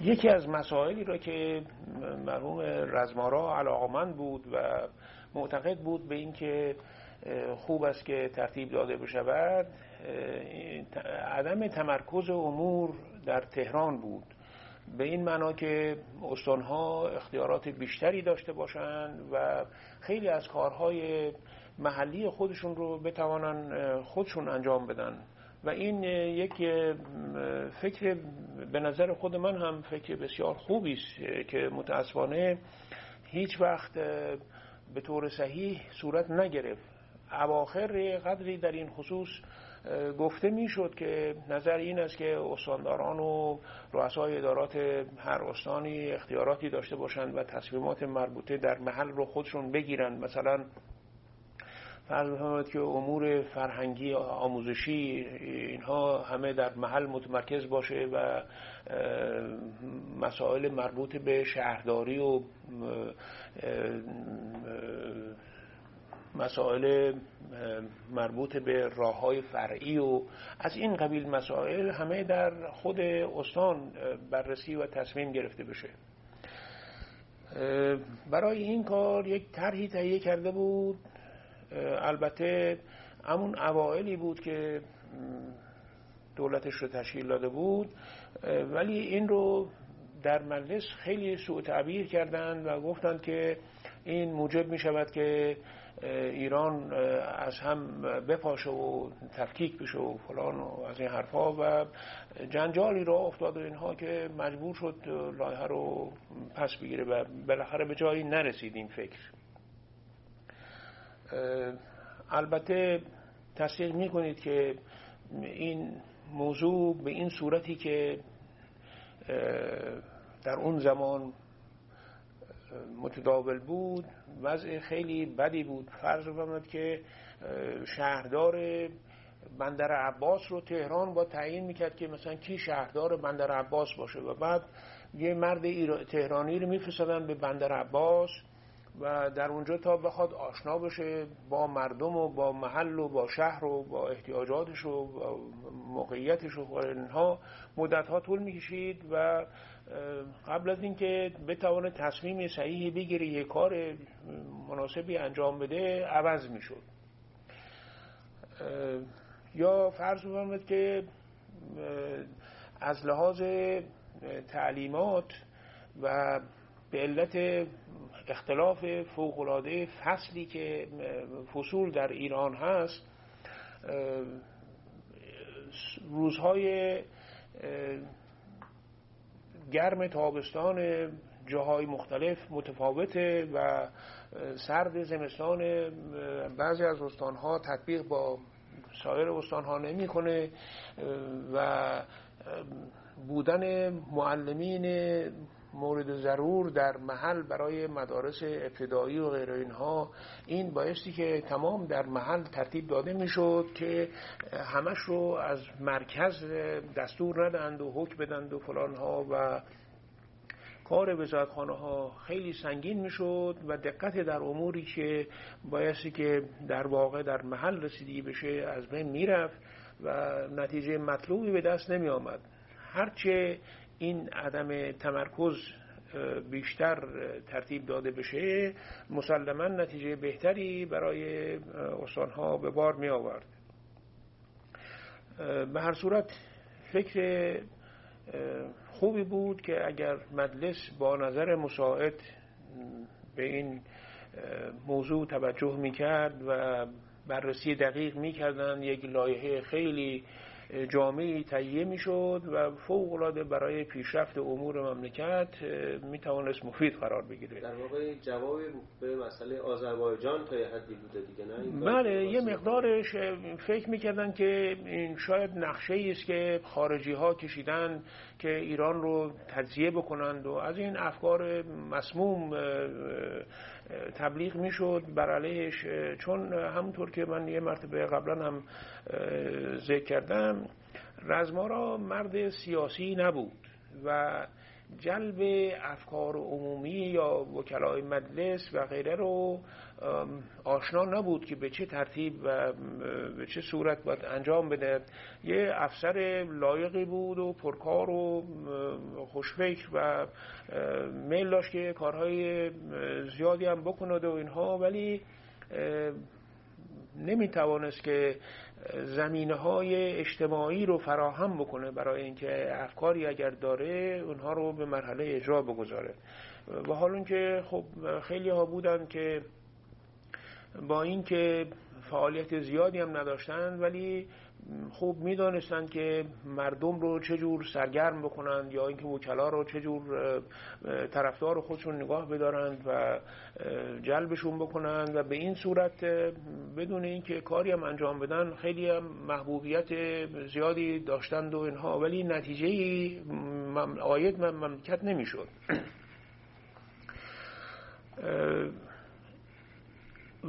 یکی از مسائلی را که مرحوم رزمارا علاقمند بود و معتقد بود به اینکه خوب است که ترتیب داده بشود عدم تمرکز امور در تهران بود. به این معنا که استانها اختیارات بیشتری داشته باشند و خیلی از کارهای محلی خودشون رو بتوانن خودشون انجام بدن. و این یک فکر به نظر خود من هم فکر بسیار خوبی است که متاسفانه هیچ وقت به طور صحیح صورت نگرفت. اواخر قدری در این خصوص گفته می‌شد که نظر این است که استانداران و رؤسای ادارات هر استانی اختیاراتی داشته باشند و تصمیمات مربوطه در محل رو خودشون بگیرند. مثلا فرض بفرمایید که امور فرهنگی آموزشی اینها همه در محل متمرکز باشه و مسائل مربوط به شهرداری و مسائل مربوط به راه های فرعی و از این قبیل مسائل همه در خود استان بررسی و تصمیم گرفته بشه. برای این کار یک طرحی تهیه کرده بود البته همون اوائلی بود که دولتش رو تشکیل داده بود ولی این رو در مجلس خیلی سوء تعبیر کردند و گفتند که این موجب می شود که ایران از هم بپاشه و تفکیک بشه و فلان و از این حرفا و جنجالی را افتاد و اینها که مجبور شد لایحه رو پس بگیره و بالاخره به جایی نرسید این فکر. البته تصدیق می کنید که این موضوع به این صورتی که در اون زمان متداول بود وضع خیلی بدی بود. فرض بفرمایید که شهردار بندر عباس رو تهران با تعیین می‌کرد که مثلا کی شهردار بندر عباس باشه و بعد یه مرد تهرانی رو میفرستادن به بندر عباس. و در اونجا تا بخواد آشنا بشه با مردم و با محل و با شهر و با احتیاجاتش و با موقعیتش و اینها مدت ها طول می‌کشید و قبل از اینکه بتوانه تصمیم صحیحی بگیره یه کار مناسبی انجام بده عوض می‌شد. یا فرض بفرمایید که از لحاظ تعلیمات و به علت اختلاف فوقلاده فصلی که فصول در ایران هست روزهای گرم تابستان جاهای مختلف متفاوته و سرد زمستان بعضی از استانها تطبیق با سایر استانها نمی‌کنه و بودن معلمین مورد ضرور در محل برای مدارس ابتدایی و غیر اینها این بایستی که تمام در محل ترتیب داده می‌شد که همش رو از مرکز دستور ندند و حکم بدند و فلان ها و کار وزارتخانه ها خیلی سنگین می‌شد و دقت در اموری که بایستی که در واقع در محل رسیدگی بشه از بین می‌رفت و نتیجه مطلوبی به دست نمی آمد هرچه این عدم تمرکز بیشتر ترتیب داده بشه مسلما نتیجه بهتری برای استانها به بار می آورد به هر صورت فکر خوبی بود که اگر مجلس با نظر مساعد به این موضوع توجه می کرد و بررسی دقیق می کردن یک لایحه خیلی جامعی تهیه می‌شد و فوق العاده برای پیشرفت امور مملکت می توانست مفید قرار بگیره. در واقع جوابی به مسئله آذربایجان تا حدی بوده دیگه نه؟ بله یه مقدارش فکر می‌کردن که این شاید نقشه ای است که خارجی ها کشیدن که ایران رو تجزیه بکنند و از این افکار مسموم تبلیغ می‌شد بر علیهش. چون همونطور که من یه مرتبه قبلا هم ذکر کردم رزمارا مرد سیاسی نبود و جلب افکار عمومی یا وکلای مجلس و غیره رو آشنا نبود که به چه ترتیب و به چه صورت باید انجام بده. یه افسر لایقی بود و پرکار و خوشفکر و میل داشت که کارهای زیادی هم بکند و اینها ولی نمی توانست که زمینه های اجتماعی رو فراهم بکنه برای اینکه افکاری اگر داره اونها رو به مرحله اجرا بگذاره. و حال اینکه خب خیلی ها بودن که با اینکه فعالیت زیادی هم نداشتن ولی خوب می‌دانستن که مردم رو چجور سرگرم بکنند یا اینکه وکلا رو چجور طرفدار خودشون نگاه بدارند و جلبشون بکنند و به این صورت بدون اینکه کاری هم انجام بدن خیلی هم محبوبیت زیادی داشتند و اینها. ولی نتیجه آید مملکت نمی‌شد.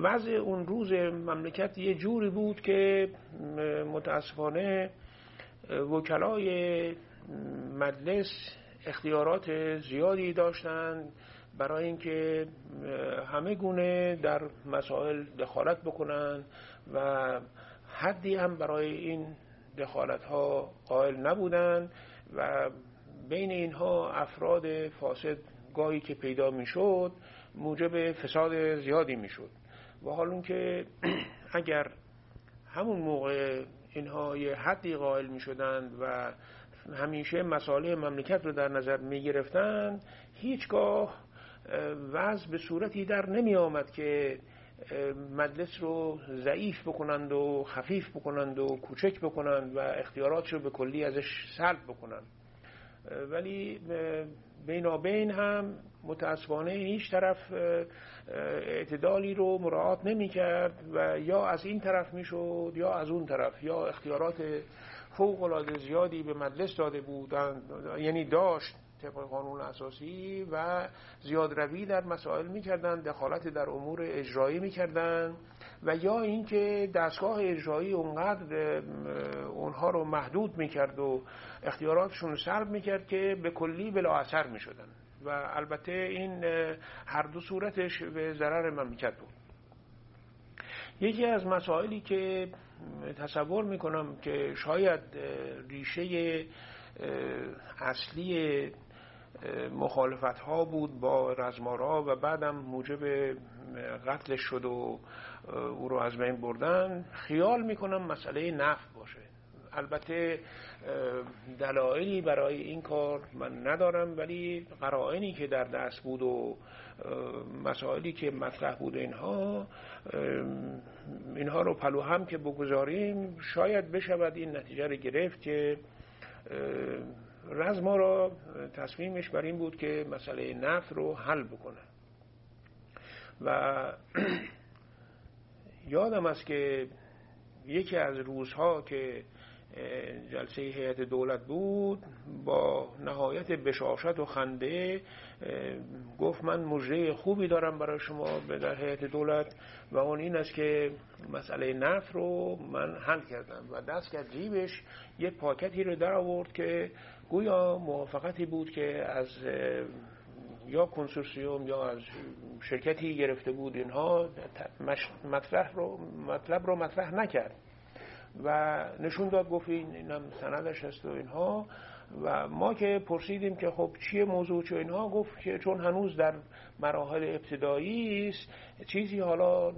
وضع اون روز مملکت یه جوری بود که متاسفانه وکلای مجلس اختیارات زیادی داشتند برای اینکه همه گونه در مسائل دخالت بکنند و حدی هم برای این دخالت ها قائل نبودند و بین اینها افراد فاسد گاهی که پیدا می‌شد موجب فساد زیادی می‌شد. و حال که اگر همون موقع اینها یه حدی قائل می شدند و همیشه مسائل مملکت رو در نظر می گرفتند هیچگاه وضع به صورتی در نمی آمد که مجلس رو ضعیف بکنند و خفیف بکنند و کوچک بکنند و اختیارات رو به کلی ازش سلب بکنند. ولی بینابین هم متاسفانه هیچ طرف اعتدالی رو مراعات نمی کرد و یا از این طرف می شد یا از اون طرف. یا اختیارات فوق العاده زیادی به مجلس داده بودند یعنی داشت طبق قانون اساسی و زیاد روی در مسائل می‌کردن دخالت در امور اجرایی می‌کردن و یا اینکه دستگاه اجرایی اونقدر اونها رو محدود می‌کرد و اختیاراتشون سلب می‌کرد که به کلی بلا اثر می‌شدن. و البته این هر دو صورتش به ضرر مملکت بود یکی از مسائلی که تصور می‌کنم که شاید ریشه اصلی مخالفت ها بود با رزمارا و بعدم موجب قتلش شد و او رو از بین بردن. خیال می‌کنم مسئله نفت باشه. البته دلایلی برای این کار من ندارم ولی قرائنی که در دست بود و مسائلی که مطرح بود اینها اینها رو پلو هم که بگذاریم شاید بشود این نتیجه رو گرفت که رزما را تصمیمش بر این بود که مسئله نفت رو حل بکنه. و یادم است که یکی از روزها که جلسه هیئت دولت بود با نهایت بشاشت و خنده گفت من مجره خوبی دارم برای شما به در هیئت دولت و اون این است که مسئله نفت رو من حل کردم و دست کرد جیبش یه پاکتی رو در آورد که گویا موافقتی بود که از یا کنسورسیوم یا از شرکتی گرفته بود اینها مطلب رو مطلب رو مطرح نکرد. و نشون داد گفت این اینم سندش هست و اینها. و ما که پرسیدیم که خب چیه موضوع چه اینها گفت که چون هنوز در مراحل ابتدایی است چیزی حالا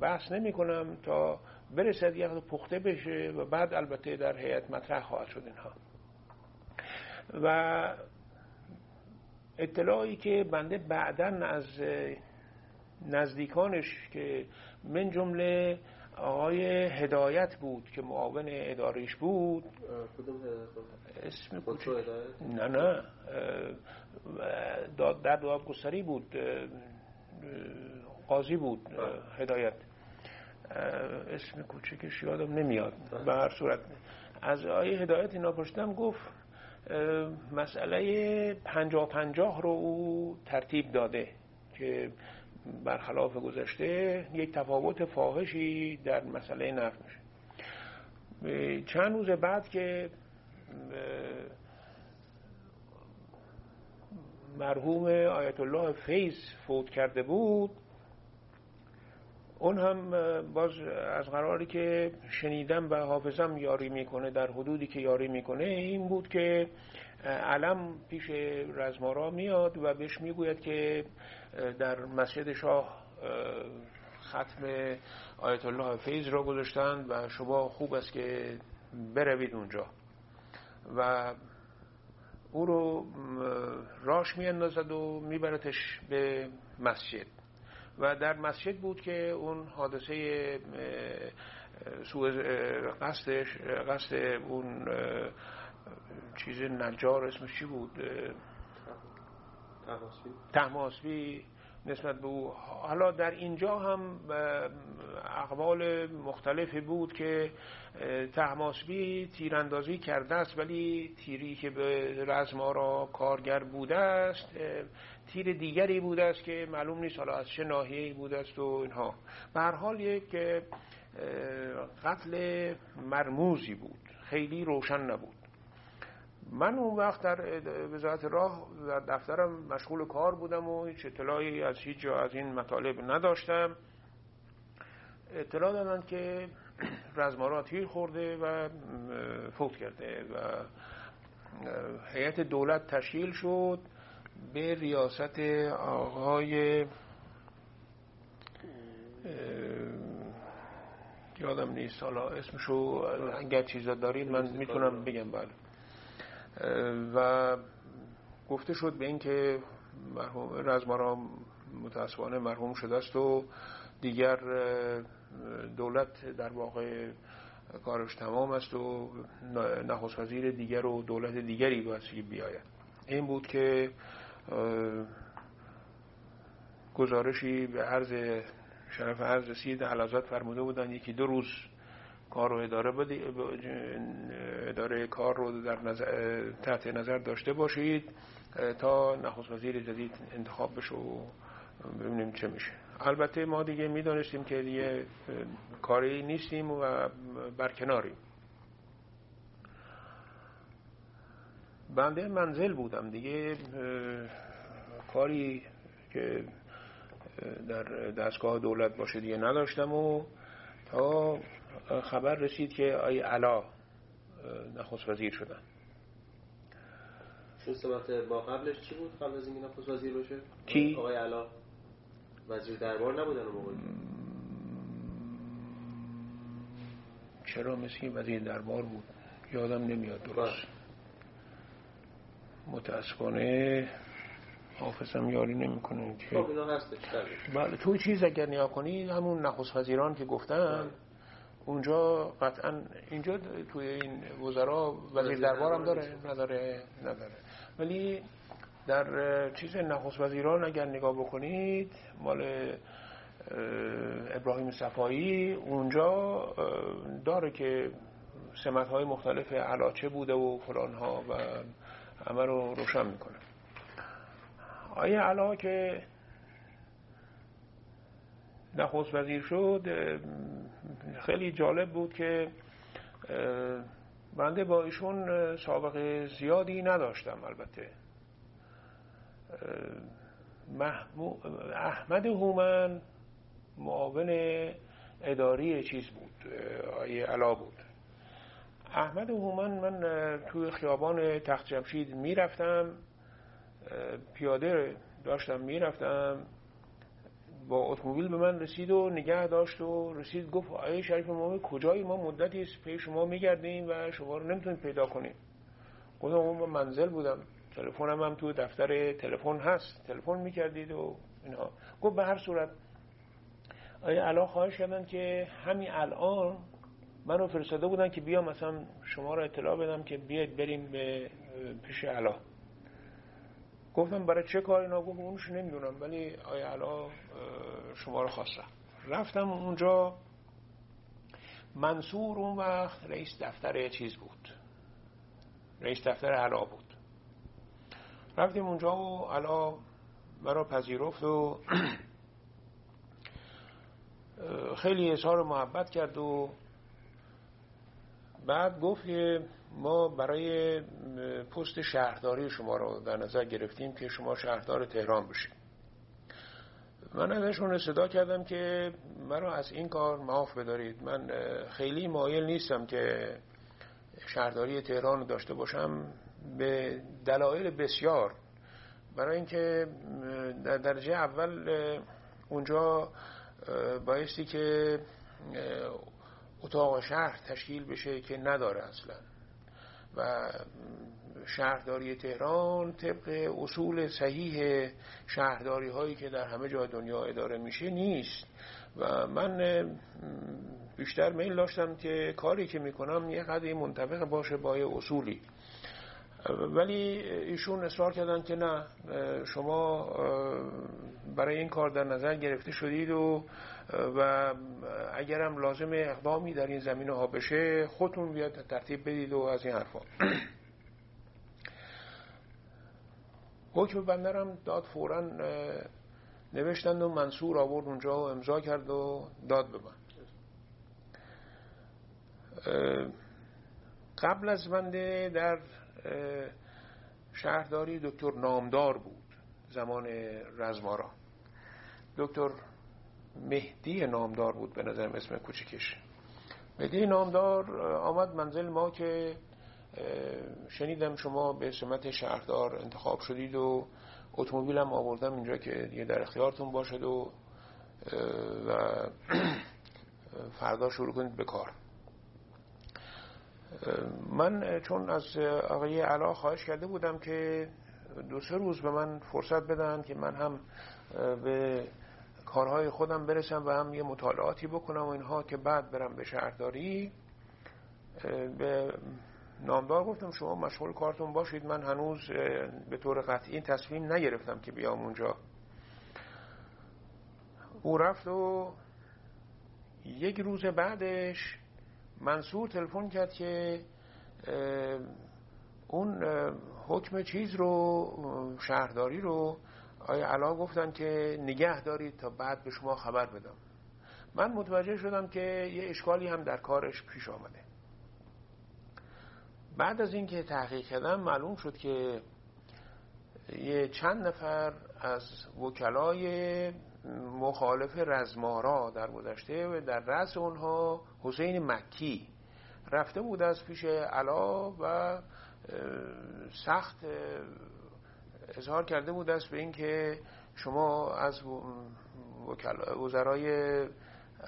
بحث نمی کنم تا برسد یه پخته بشه و بعد البته در هیئت مطرح خواهد شد اینها. و اطلاعی که بنده بعدا از نزدیکانش که من جمله آقای هدایت بود که معاون اداریش بود. اسم نه نه. داد در دادگستری بود. قاضی بود هدایت. اسم کوچکش یادم نمیاد. به هر صورت. از آقای هدایت اینا پشتم گفت مسئله پنجاه پنجاه رو او ترتیب داده که برخلاف گذشته یک تفاوت فاحشی در مسئله نفت میشه. چند روز بعد که مرحوم آیت الله فیض فوت کرده بود اون هم باز از قراری که شنیدم و حافظم یاری می‌کنه در حدودی که یاری می‌کنه این بود که علم پیش رزمارا میاد و بهش می‌گوید که در مسجد شاه ختم آیت الله فیض را گذاشتند و شما خوب است که بروید اونجا. و او رو راش میاندازد و میبرتش به مسجد. و در مسجد بود که اون حادثه قصدش قصد اون چیز نجار اسمش چی بود؟ تحماسبی نسبت به او. حالا در اینجا هم اقوال مختلفی بود که تحماسبی تیراندازی کرده است ولی تیری که به رزمارا کارگر بوده است تیر دیگری بوده است که معلوم نیست حالا از چه ناحیه‌ای بوده است و اینها. به هر حال یک قتل مرموزی بود. خیلی روشن نبود. من اون وقت در وزارت راه در دفترم مشغول کار بودم و هیچ اطلاعی از هیچ جا از این مطالب نداشتم. اطلاع دادن که رزمارا تیر خورده و فوت کرده و هیئت دولت تشکیل شد. به ریاست آقای یادم نیست حالا اسمشو اگر چیزا دارید من می‌تونم بگم بله. و گفته شد به اینکه مرحوم رزمارا متاسفانه مرحوم شده است و دیگر دولت در واقع کارش تمام است و نخست وزیر دیگر و دولت دیگری باید بیاید. این بود که گزارشی به عرض شرف عرض رسید حلازات فرموده بودن یکی دو روز کار رو اداره اداره کار رو در نظر تحت نظر داشته باشید تا نخست وزیر جدید انتخاب بشه و ببینیم چه میشه. البته ما دیگه می‌دانستیم که دیگه کاری نیستیم و برکناریم. بنده منزل بودم دیگه کاری که در دستگاه دولت باشه دیگه نداشتم و تا خبر رسید که آی علا نخست وزیر شدن. سمت با قبلش چی بود قبل از اینکه نخست وزیر بشه کی؟ آقای علا. وزیر دربار نبودن اون موقع؟ چرا مثل وزیر دربار بود؟ یادم نمیاد درست. متاسفانه حافظم یاری نمی‌کنه که هستش بله تو چیز اگر نیا کنی همون نخست وزیران که گفتن بله. اونجا قطعا اینجا توی این وزرا وزیر دربار هم داره نداره نداره ولی در چیز نخست وزیران اگر نگاه بکنید مال ابراهیم صفایی اونجا داره که سمت های مختلف علاچه بوده و فلان ها و همه رو روشن می‌کنه. آیه علا که نخست وزیر شد خیلی جالب بود که بنده با ایشون سابقه زیادی نداشتم البته. احمد هومن معاون اداری چیز بود آیه علا بود. احمد هومن من توی خیابان تخت جمشید می‌رفتم پیاده داشتم می‌رفتم با اتومبیل به من رسید و نگه داشت و رسید گفت آیه شریف ما کجایی؟ ما مدتی است پی شما میگردیم و شما رو نمی‌تونیم پیدا کنیم. گفتم اون منزل بودم. تلفنم هم تو دفتر تلفن هست. تلفن می‌کردید و اینها. گفت به هر صورت آیا الان خواهش کردن که همین الان منو فرستاده بودن که بیام مثلا شما رو اطلاع بدم که بیاید بریم به پیش علا. گفتم برای چه کاری اینا؟ گفت اونش نمی‌دونم ولی آیا علا شما رو خواستم رفتم اونجا. منصور اون وقت رئیس دفتر چیز بود. رئیس دفتر علا بود. رفتیم اونجا و علا مرا پذیرفت و خیلی اظهار محبت کرد و بعد گفت که ما برای پست شهرداری شما رو در نظر گرفتیم که شما شهردار تهران بشید. من ازشون صدا کردم که مرا از این کار معاف بدارید. من خیلی مایل نیستم که شهرداری تهران داشته باشم. به دلایل بسیار. برای اینکه در درجه اول اونجا بایستی که اتاق شهر تشکیل بشه که نداره اصلا. و شهرداری تهران طبق اصول صحیح شهرداری هایی که در همه جای دنیا اداره میشه نیست. و من بیشتر میل داشتم که کاری که می‌کنم یه قدری منطبق باشه با یه اصولی. ولی ایشون اصرار کردن که نه شما برای این کار در نظر گرفته شدید و و اگرم لازم اقدامی در این زمینه ها بشه خودتون بیاد ترتیب بدید و از این حرفا. حکم بندرم داد فورا نوشتند و منصور آورد اونجا و امضا کرد و داد به من. قبل از بنده در شهرداری دکتر نامدار بود زمان رزمارا. دکتر مهدی نامدار بود به نظرم اسم کوچکش مهدی نامدار آمد منزل ما که شنیدم شما به سمت شهردار انتخاب شدید و اتومبیلم آوردم اینجا که دیگه در اختیارتون باشد و و فردا شروع کنید به کار. من چون از آقای علا خواهش کرده بودم که دو سه روز به من فرصت بدن که من هم به کارهای خودم برسم و هم یه مطالعاتی بکنم و اینها که بعد برم به شهرداری به نامدار گفتم شما مشغول کارتون باشید. من هنوز به طور قطعی تصمیم نگرفتم که بیام اونجا. او رفت و یک روز بعدش منصور تلفن کرد که اون حکم چیز رو شهرداری رو آیا علا گفتن که نگه دارید تا بعد به شما خبر بدم؟ من متوجه شدم که یه اشکالی هم در کارش پیش آمده. بعد از اینکه تحقیق کردم معلوم شد که یه چند نفر از وکلای مخالف رزمارا در گذشته و در رأس اونها حسین مکی رفته بود از پیش علا و سخت اظهار کرده بود است به اینکه شما از وزرای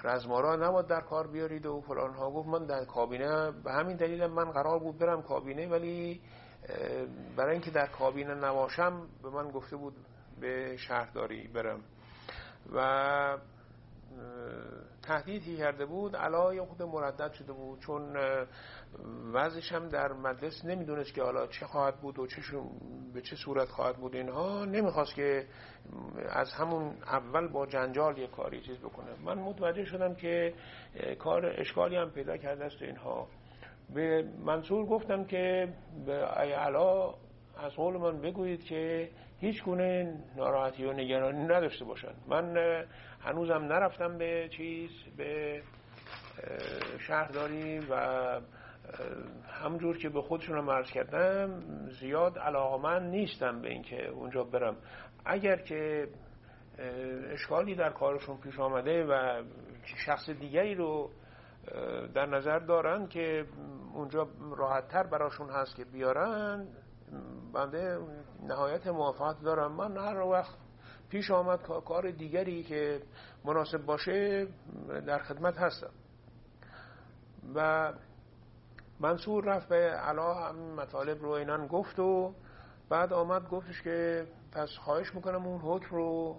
رزمارا نباید در کار بیارید و فلان ها گفت من در کابینه به همین دلیل من قرار بود برم کابینه ولی برای اینکه در کابینه نباشم به من گفته بود به شهرداری برم. و تهدیدی کرده بود علای خود مردد شده بود. چون وضعش هم در مدرس نمی‌دونست که حالا چه خواهد بود و چه به چه صورت خواهد بود. اینها نمی‌خواست که از همون اول با جنجال یه کاری چیز بکنه. من متوجه شدم که کار اشکالی هم پیدا کرده است اینها. به منصور گفتم که به علا از قول من بگویید که هیچ گونه ناراحتی و نگرانی نداشته باشند. من هنوزم نرفتم به چیز به شهرداری و همجور که به خودشون مرز کردم زیاد من نیستم به اینکه اونجا برم. اگر که اشکالی در کارشون پیش آمده و شخص دیگری رو در نظر دارن که اونجا راحتتر براشون هست که بیارن بنده نهایت موافقت دارم. من هر وقت پیش آمد کار دیگری که مناسب باشه در خدمت هستم. و منصور رفت به علا هم مطالب رو اینان گفت و بعد آمد گفتش که پس خواهش می‌کنم اون حکم رو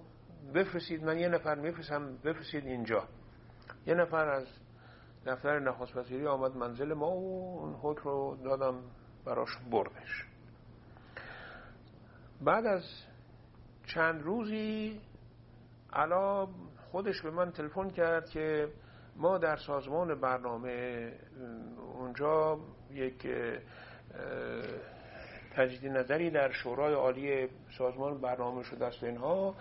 بفرستید. من یه نفر میفرستم بفرستید اینجا. یه نفر از دفتر نخست وزیری آمد منزل ما و اون حکم رو دادم براش بردش. بعد از چند روزی علا خودش به من تلفن کرد که ما در سازمان برنامه اونجا یک تجدید نظری در شورای عالی سازمان برنامه شده است اینها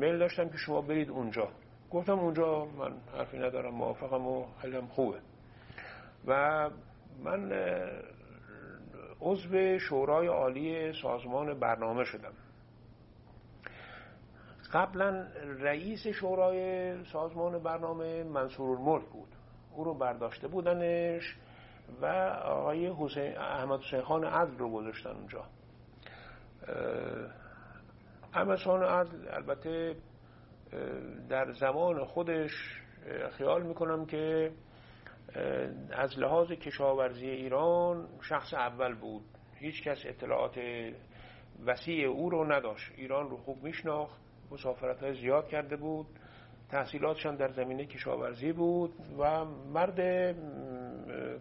میل داشتم که شما برید اونجا. گفتم اونجا من حرفی ندارم موافقم و حلم خوبه. و من عضو شورای عالی سازمان برنامه شدم. قبلا رئیس شورای سازمان برنامه منصور الملک بود. او رو برداشته بودنش و آقای حسین احمد حسین خان عدل رو گذاشتن اونجا. احمد خان عدل البته در زمان خودش خیال می‌کنم که از لحاظ کشاورزی ایران شخص اول بود. هیچ کس اطلاعات وسیع او رو نداشت. ایران رو خوب میشناخت مسافرت های زیاد کرده بود تحصیلاتشان در زمینه کشاورزی بود و مرد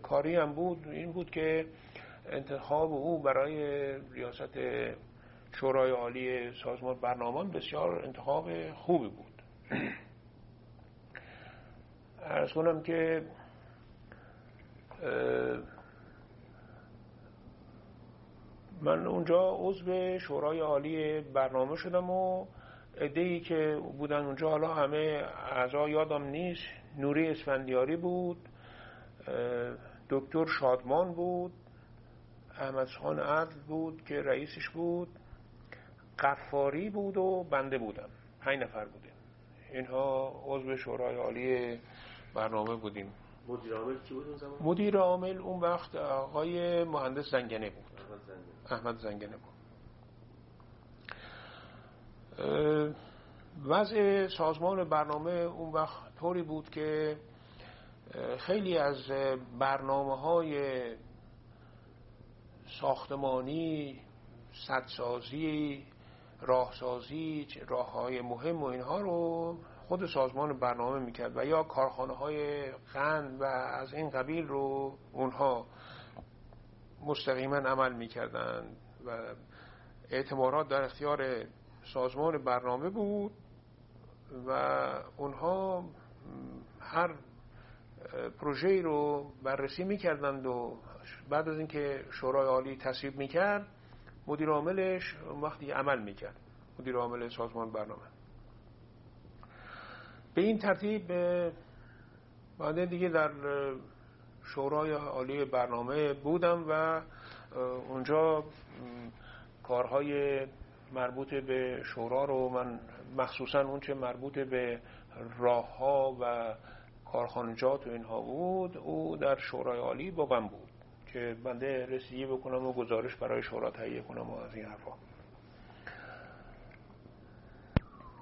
کاری هم بود. این بود که انتخاب او برای ریاست شورای عالی سازمان برنامه بسیار انتخاب خوبی بود. ارز کنم که من اونجا عضو شورای عالی برنامه شدم و ای که بودن اونجا حالا همه اعضا یادم نیست. نوری اسفندیاری بود دکتر شادمان بود احمد خان عدل بود که رئیسش بود قفاری بود و بنده بودم. پنج نفر بودیم. اینها عضو شورای عالی برنامه بودیم. مدیر عامل کی بود اون زمان؟ مدیر عامل اون وقت آقای مهندس زنگنه بود. احمد زنگنه. بود. وضع سازمان برنامه اون وقت طوری بود که خیلی از برنامه های ساختمانی سدسازی راهسازی راه های مهم و اینها رو خود سازمان برنامه می‌کرد و یا کارخانه های قند و از این قبیل رو اونها مستقیما عمل می‌کردن و اعتبارات در اختیار سازمان برنامه بود و اونها هر پروژه رو بررسی می‌کردند و بعد از اینکه شورای عالی تصویب می‌کرد مدیر عاملش وقتی عمل می‌کرد مدیر عامل سازمان برنامه. به این ترتیب بعد دیگه در شورای عالی برنامه بودم و اونجا کارهای مربوط به شورا رو من مخصوصا اون چه مربوط به راه ها و کارخانجات و اینها بود او در شورای عالی با من بود که بنده رسیدگی بکنم و گزارش برای شورا تهیه کنم و از این حرفا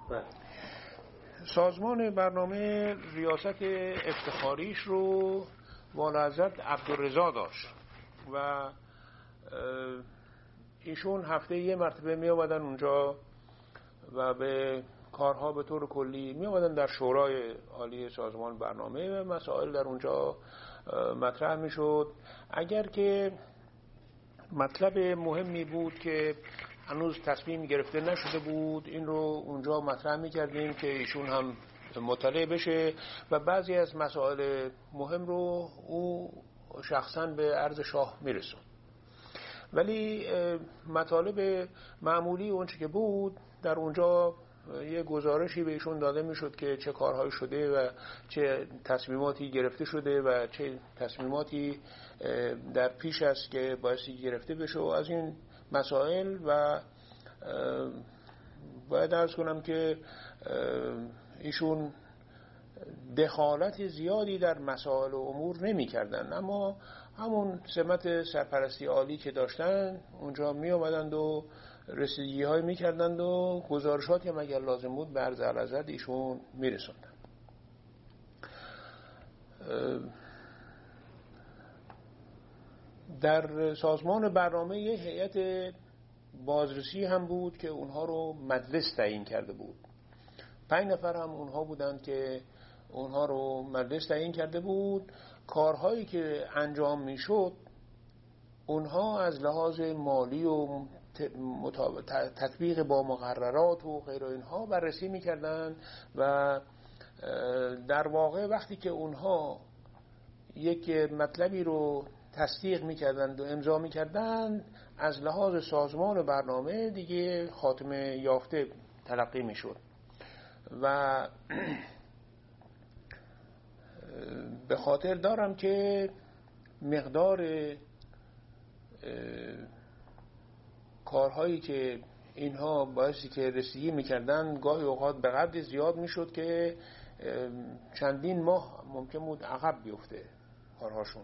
بله. سازمان برنامه ریاست افتخاریش رو والا حضرت عبدالرزا داشت و ایشون هفته یه مرتبه می آمدن اونجا و به کارها به طور کلی می آمدن در شورای عالی سازمان برنامه و مسائل در اونجا مطرح می شد. اگر که مطلب مهمی بود که هنوز تصمیم گرفته نشده بود این رو اونجا مطرح می کردیم که ایشون هم مطالعه بشه و بعضی از مسائل مهم رو او شخصا به عرض شاه می رسون. ولی مطالب معمولی اونچه که بود در اونجا یه گزارشی بهشون داده می‌شد که چه کارهایی شده و چه تصمیماتی گرفته شده و چه تصمیماتی در پیش است که بایستی گرفته بشه و از این مسائل و باید ارز کنم که ایشون دخالت زیادی در مسائل و امور نمی کردن اما همون سمت سرپرستی عالی که داشتن اونجا می آمدند و رسیدگی های می کردند و گزارشاتی هم اگر لازم بود به عرض ایشون می رسندن. در سازمان برنامه یه هیئت بازرسی هم بود که اونها رو مجلس تعیین کرده بود. پنج نفر هم اونها بودند که اونها رو مجلس تعیین کرده بود. کارهایی که انجام می‌شد اونها از لحاظ مالی و تطبیق با مقررات و غیر اینها بررسی می‌کردن و در واقع وقتی که اونها یک مطلبی رو تصدیق می‌کردند و امضا می‌کردند از لحاظ سازمان برنامه دیگه خاتمه یافته تلقی می‌شد. و به خاطر دارم که مقدار کارهایی که اینها باعثی که رسیدگی می‌کردن گاهی اوقات به قدری زیاد می‌شد که چندین ماه ممکن بود عقب بیفته کارهاشون.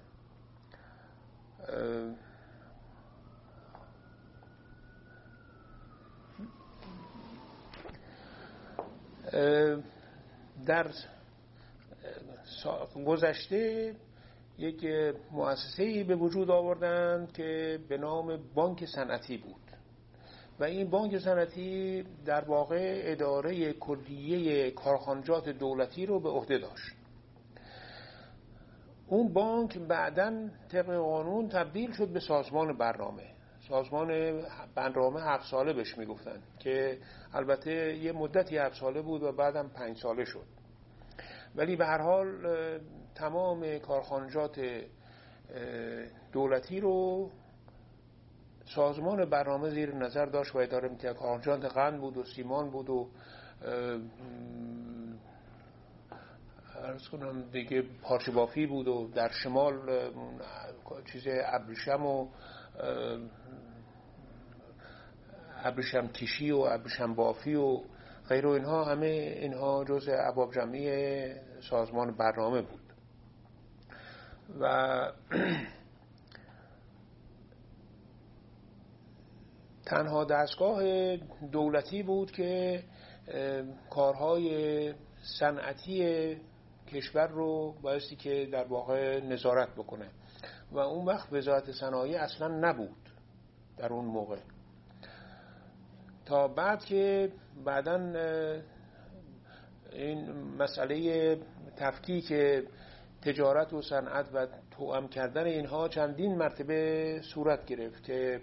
در گذشته یک مؤسسه به وجود آوردند که به نام بانک صنعتی بود. و این بانک صنعتی در واقع اداره کلیه کارخانجات دولتی رو به عهده داشت. اون بانک بعدا طبق قانون تبدیل شد به سازمان برنامه. سازمان برنامه هفت ساله بهش می‌گفتن که البته یه مدتی هفت ساله بود و بعدم پنج ساله شد. ولی به هر حال تمام کارخانجات دولتی رو سازمان برنامه زیر نظر داشت و اداره می‌کرد. کارخانجات قند بود و سیمان بود و ارز کنم دیگه پارچه بافی بود و در شمال چیز ابریشم و ابریشم کشی و ابریشم بافی و غیر و اینها همه اینها جز عباب جمعی سازمان برنامه بود. و تنها دستگاه دولتی بود که کارهای صنعتی کشور رو بایستی که در واقع نظارت بکنه. و اون وقت وزارت صنایع اصلا نبود در اون موقع. تا بعد که بعدا این مسئله تفکیک تجارت و صنعت و توام کردن اینها چندین مرتبه صورت گرفت که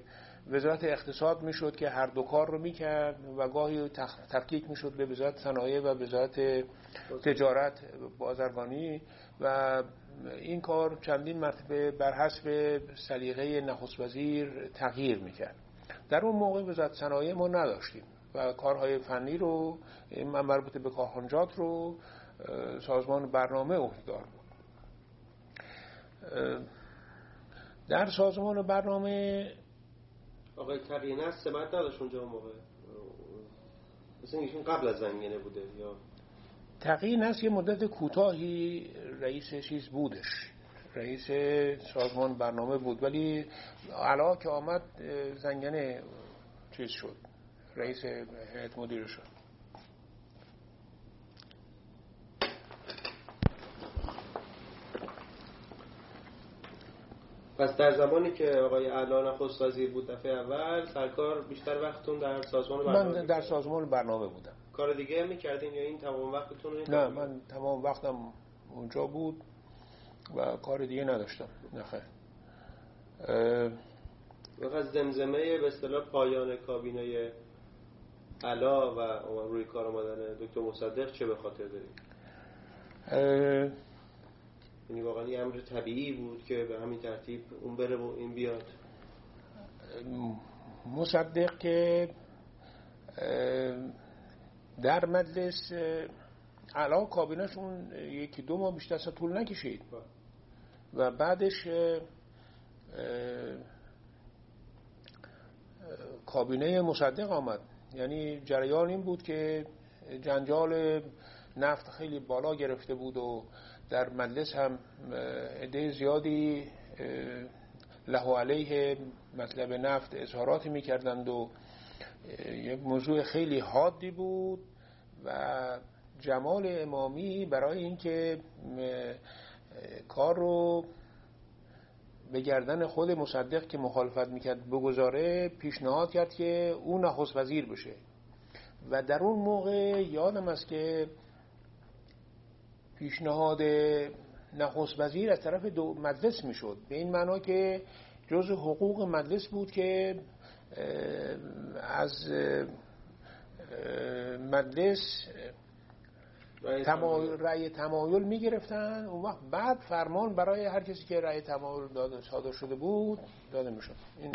وزارت اقتصاد می‌شد که هر دو کار رو می‌کرد و گاهی تفکیک می‌شد به وزارت صنایع و وزارت تجارت بازرگانی و این کار چندین مرتبه بر حسب سلیقه نخست وزیر تغییر می‌کرد. در اون موقع وزارت صنایع ما نداشتیم و کارهای فنی رو مربوط به کارخانجات رو سازمان برنامه عهدهدار بود در سازمان برنامه آقای تقیینه سمت نداشت اونجا موقع. مثل ایشون قبل از زنگینه بوده یا؟ تقیی نست یه مدت کوتاهی رئیس چیز بودش. رئیس سازمان برنامه بود ولی علا که آمد زنگنه چیز شد. رئیس هیئت مدیر شد. پس در زمانی که آقای علان نخست وزیر بود دفعه اول سرکار بیشتر وقتتون در سازمان برنامه من در سازمان برنامه بودم. کار دیگه می‌کردین یا این تمام وقتتون رو نه من تمام وقتم اونجا بود و کار دیگه نداشتم. نخیر و زمزمه به اصطلاح پایان کابینه علا و روی کار آمدن دکتر مصدق چه به خاطر دارید؟ یعنی واقعا یه امر طبیعی بود که به همین ترتیب اون بره و این بیاد. مصدق که در مجلس علا کابینشون یکی دو ماه بیشتر طول نکشید. و بعدش کابینه مصدق آمد. یعنی جریان این بود که جنجال نفت خیلی بالا گرفته بود و در مجلس هم عده زیادی له علیه مطلب نفت اظهاراتی می‌کردند و یک موضوع خیلی حادی بود و جمال امامی برای اینکه کار رو به گردن خود مصدق که مخالفت می‌کرد بگذاره پیشنهاد کرد که او نخست وزیر بشه. و در اون موقع یادم است که پیشنهاد نخست وزیر از طرف دو مجلس می‌شد. به این معنا که جز حقوق مجلس بود که از مجلس رأی تمایل می گرفتن اون وقت بعد فرمان برای هر کسی که رأی تمایل داده صادر شده بود داده می شد این